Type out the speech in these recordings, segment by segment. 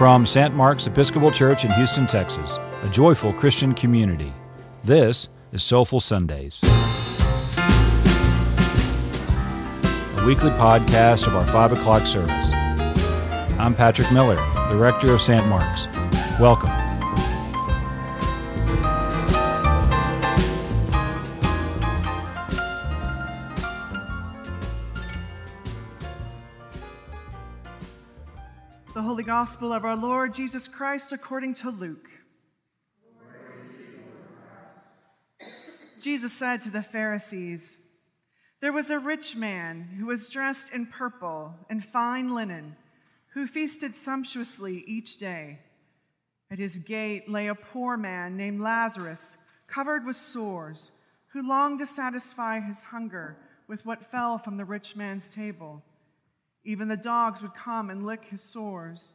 From St. Mark's Episcopal Church in Houston, Texas, a joyful Christian community, this is Soulful Sundays, a weekly podcast of our 5 o'clock service. I'm Patrick Miller, the rector of St. Mark's. Welcome. Gospel of our Lord Jesus Christ according to Luke. Jesus said to the Pharisees, There was a rich man who was dressed in purple and fine linen, who feasted sumptuously each day. At his gate lay a poor man named Lazarus, covered with sores, who longed to satisfy his hunger with what fell from the rich man's table. Even the dogs would come and lick his sores.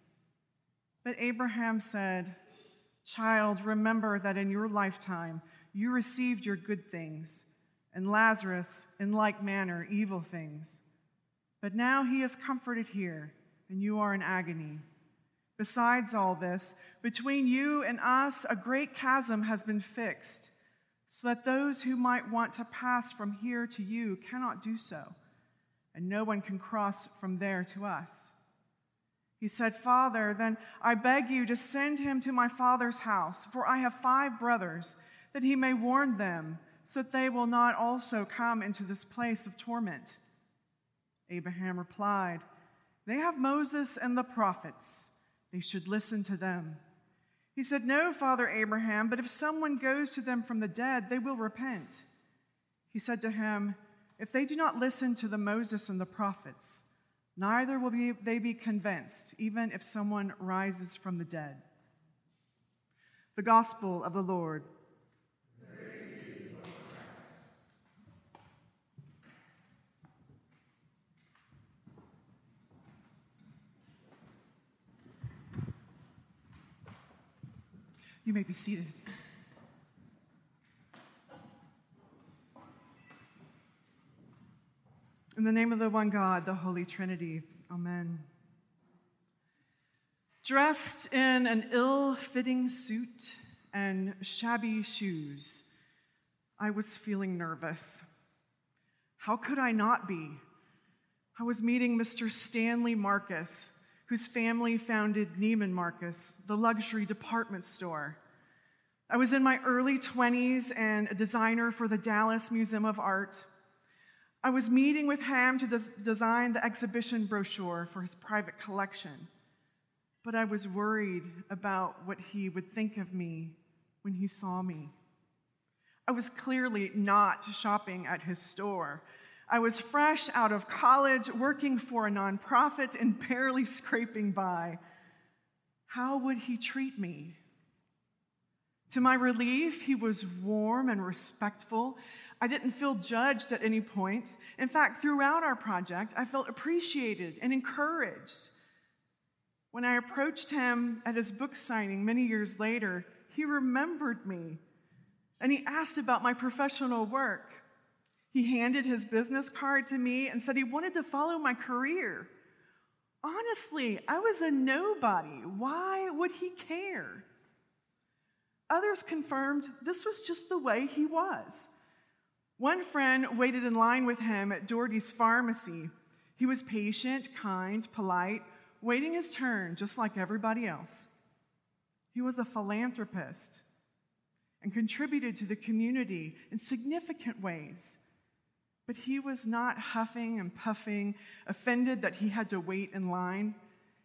But Abraham said, Child, remember that in your lifetime you received your good things, and Lazarus, in like manner, evil things. But now he is comforted here, and you are in agony. Besides all this, between you and us, a great chasm has been fixed, so that those who might want to pass from here to you cannot do so and no one can cross from there to us. He said, Father, then I beg you to send him to my father's house, for I have five brothers, that he may warn them, so that they will not also come into this place of torment. Abraham replied, They have Moses and the prophets. They should listen to them. He said, No, Father Abraham, but if someone goes to them from the dead, they will repent. He said to him, if they do not listen to the Moses and the prophets, neither will they be convinced, even if someone rises from the dead. The Gospel of the Lord. You may be seated. In the name of the one God, the Holy Trinity. Amen. Dressed in an ill fitting suit and shabby shoes, I was feeling nervous. How could I not be? I was meeting Mr. Stanley Marcus, whose family founded Neiman Marcus, the luxury department store. I was in my early 20s and a designer for the Dallas Museum of Art. I was meeting with Ham to des- design the exhibition brochure for his private collection, but I was worried about what he would think of me when he saw me. I was clearly not shopping at his store. I was fresh out of college, working for a nonprofit, and barely scraping by. How would he treat me? To my relief, he was warm and respectful I didn't feel judged at any point. In fact, throughout our project, I felt appreciated and encouraged. When I approached him at his book signing many years later, he remembered me and he asked about my professional work. He handed his business card to me and said he wanted to follow my career. Honestly, I was a nobody. Why would he care? Others confirmed this was just the way he was. One friend waited in line with him at Doherty's pharmacy. He was patient, kind, polite, waiting his turn just like everybody else. He was a philanthropist and contributed to the community in significant ways. But he was not huffing and puffing, offended that he had to wait in line.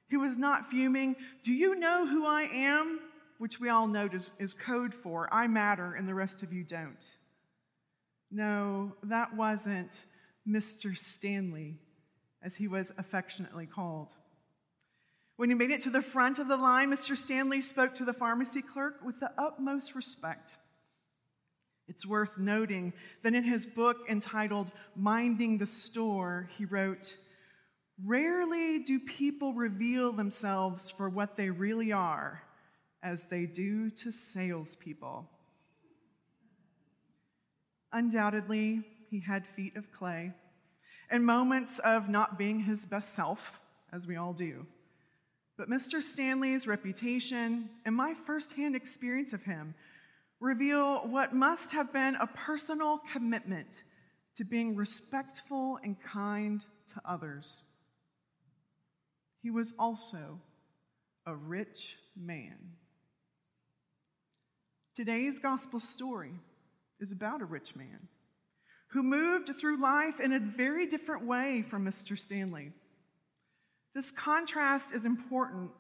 He was not fuming, Do you know who I am? Which we all know is, is code for I matter and the rest of you don't. No, that wasn't Mr. Stanley, as he was affectionately called. When he made it to the front of the line, Mr. Stanley spoke to the pharmacy clerk with the utmost respect. It's worth noting that in his book entitled Minding the Store, he wrote, Rarely do people reveal themselves for what they really are as they do to salespeople. Undoubtedly, he had feet of clay and moments of not being his best self, as we all do. But Mr. Stanley's reputation and my firsthand experience of him reveal what must have been a personal commitment to being respectful and kind to others. He was also a rich man. Today's gospel story is about a rich man who moved through life in a very different way from Mr. Stanley. This contrast is important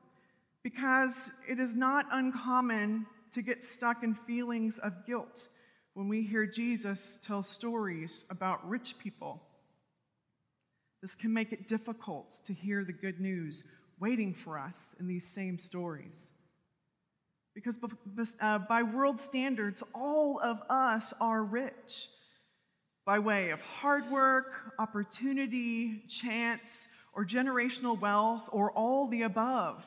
because it is not uncommon to get stuck in feelings of guilt when we hear Jesus tell stories about rich people. This can make it difficult to hear the good news waiting for us in these same stories. Because uh, by world standards, all of us are rich by way of hard work, opportunity, chance, or generational wealth, or all the above.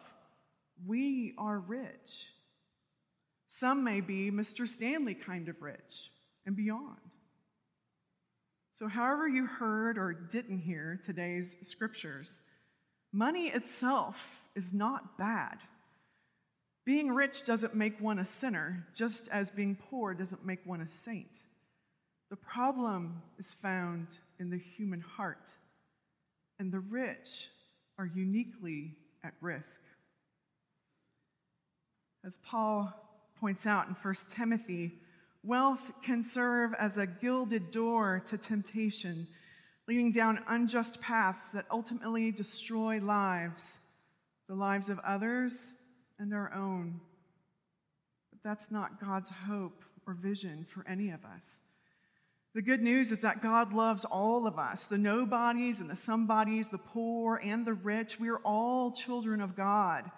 We are rich. Some may be Mr. Stanley kind of rich and beyond. So, however, you heard or didn't hear today's scriptures, money itself is not bad. Being rich doesn't make one a sinner, just as being poor doesn't make one a saint. The problem is found in the human heart, and the rich are uniquely at risk. As Paul points out in 1 Timothy, wealth can serve as a gilded door to temptation, leading down unjust paths that ultimately destroy lives, the lives of others and our own. But that's not God's hope or vision for any of us. The good news is that God loves all of us the nobodies and the somebodies, the poor and the rich. We are all children of God.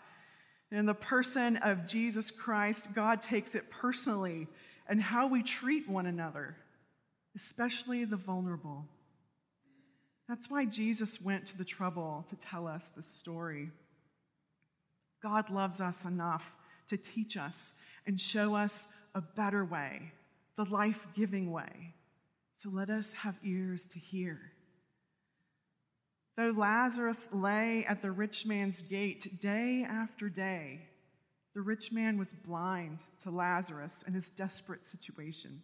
And In the person of Jesus Christ, God takes it personally and how we treat one another, especially the vulnerable. That's why Jesus went to the trouble to tell us this story. God loves us enough to teach us and show us a better way, the life giving way. So let us have ears to hear. Though Lazarus lay at the rich man's gate day after day, the rich man was blind to Lazarus and his desperate situation.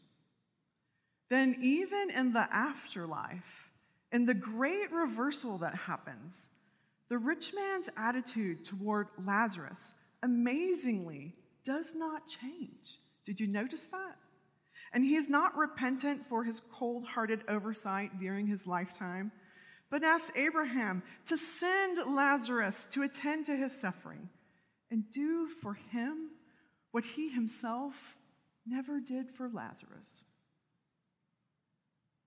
Then, even in the afterlife, in the great reversal that happens, the rich man's attitude toward Lazarus amazingly does not change. Did you notice that? And he is not repentant for his cold hearted oversight during his lifetime but asks Abraham to send Lazarus to attend to his suffering and do for him what he himself never did for Lazarus.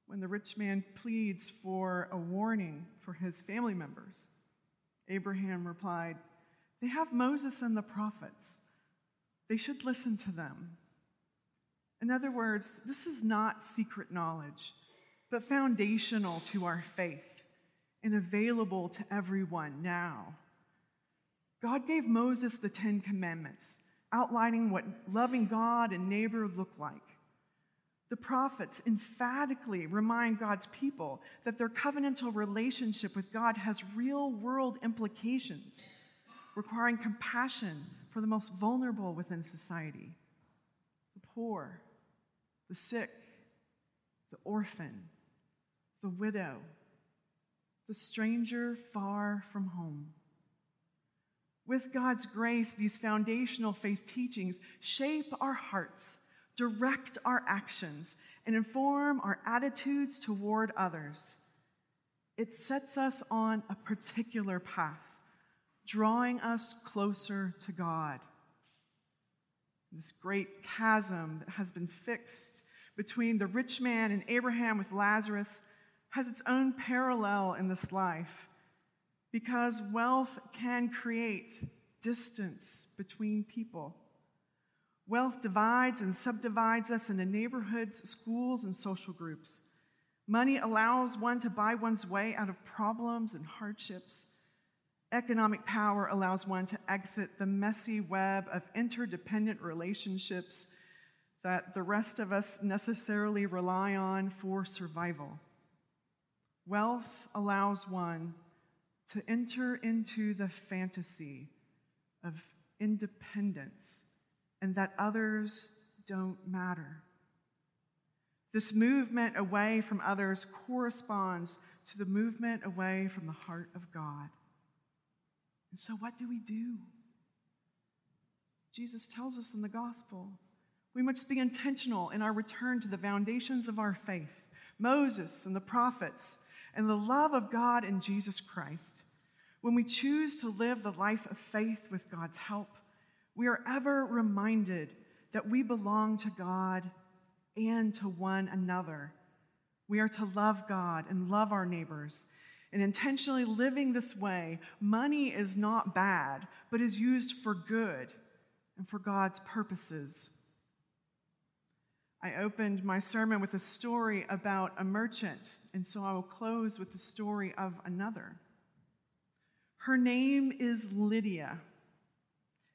When the rich man pleads for a warning for his family members, Abraham replied, They have Moses and the prophets. They should listen to them. In other words, this is not secret knowledge, but foundational to our faith and available to everyone now. God gave Moses the Ten Commandments, outlining what loving God and neighbor look like. The prophets emphatically remind God's people that their covenantal relationship with God has real world implications, requiring compassion for the most vulnerable within society the poor, the sick, the orphan, the widow, the stranger far from home. With God's grace, these foundational faith teachings shape our hearts, direct our actions, and inform our attitudes toward others. It sets us on a particular path, drawing us closer to God. This great chasm that has been fixed between the rich man and Abraham with Lazarus has its own parallel in this life. because wealth can create distance between people. Wealth divides and subdivides us into neighborhoods, schools, and social groups. Money allows one to buy one's way out of problems and hardships. Economic power allows one to exit the messy web of interdependent relationships that the rest of us necessarily rely on for survival. Wealth allows one to enter into the fantasy of independence and that others don't matter. This movement away from others corresponds to the movement away from the heart of God. And so, what do we do? Jesus tells us in the gospel we must be intentional in our return to the foundations of our faith Moses and the prophets, and the love of God in Jesus Christ. When we choose to live the life of faith with God's help, we are ever reminded that we belong to God and to one another. We are to love God and love our neighbors. And intentionally living this way, money is not bad, but is used for good and for God's purposes. I opened my sermon with a story about a merchant, and so I will close with the story of another. Her name is Lydia,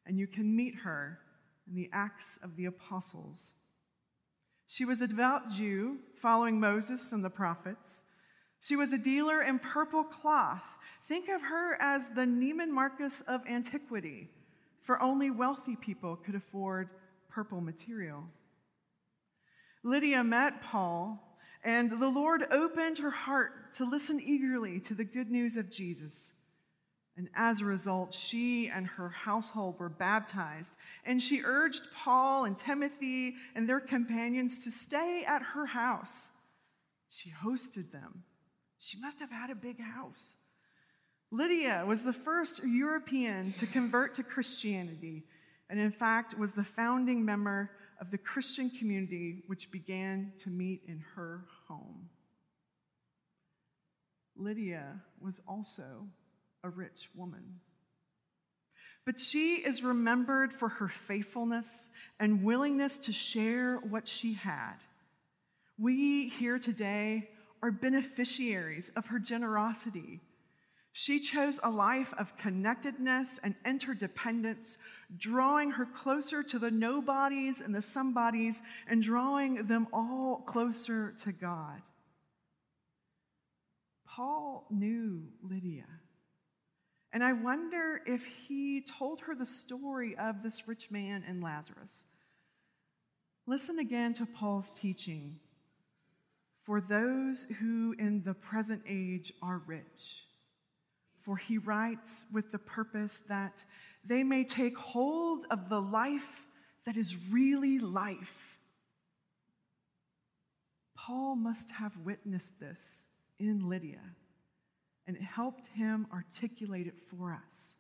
and you can meet her in the Acts of the Apostles. She was a devout Jew following Moses and the prophets. She was a dealer in purple cloth. Think of her as the Neiman Marcus of antiquity, for only wealthy people could afford purple material. Lydia met Paul, and the Lord opened her heart to listen eagerly to the good news of Jesus. And as a result, she and her household were baptized. And she urged Paul and Timothy and their companions to stay at her house. She hosted them. She must have had a big house. Lydia was the first European to convert to Christianity, and in fact was the founding member of the Christian community which began to meet in her home. Lydia was also a rich woman. But she is remembered for her faithfulness and willingness to share what she had. We here today are beneficiaries of her generosity. She chose a life of connectedness and interdependence, drawing her closer to the nobodies and the somebodies and drawing them all closer to God. Paul knew Lydia. And I wonder if he told her the story of this rich man and Lazarus. Listen again to Paul's teaching. For those who in the present age are rich, for he writes with the purpose that they may take hold of the life that is really life. Paul must have witnessed this in Lydia and it helped him articulate it for us.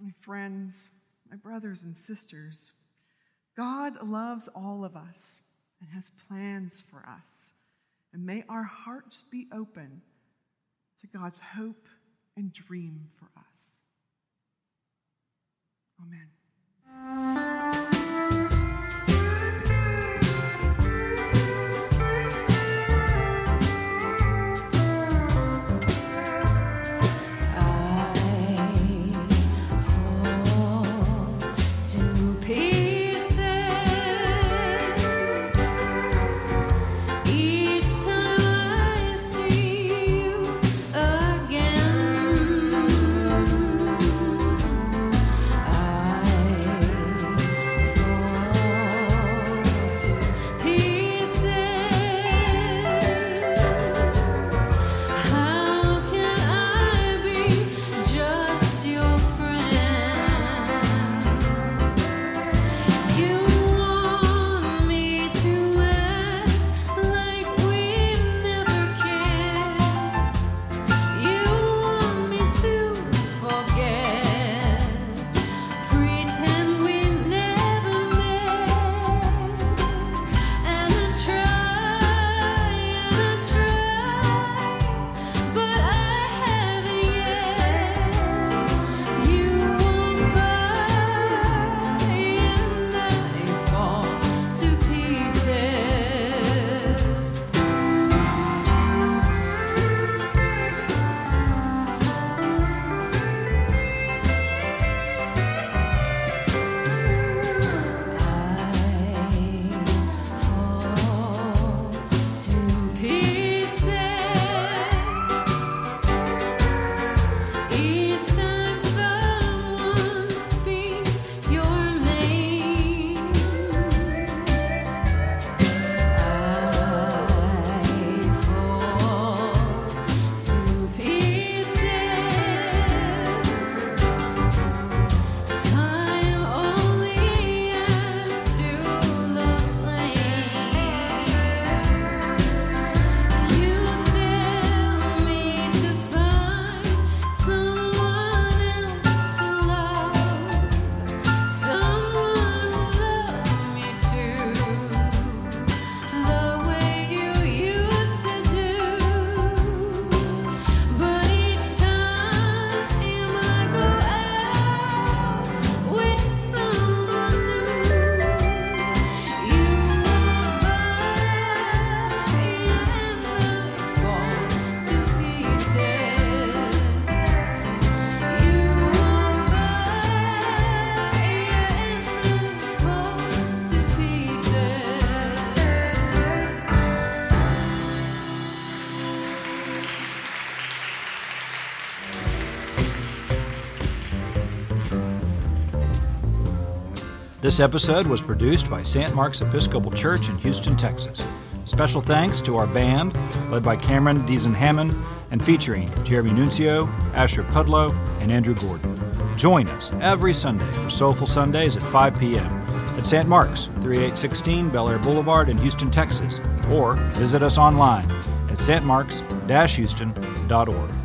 My friends, my brothers and sisters, God loves all of us and has plans for us. And may our hearts be open to God's hope and dream for us. Amen. This episode was produced by St. Mark's Episcopal Church in Houston, Texas. Special thanks to our band, led by Cameron Deason Hammond, and featuring Jeremy Nuncio, Asher Pudlow, and Andrew Gordon. Join us every Sunday for Soulful Sundays at 5 p.m. at St. Mark's, 3816 Bellaire Boulevard in Houston, Texas, or visit us online at stmarks-houston.org.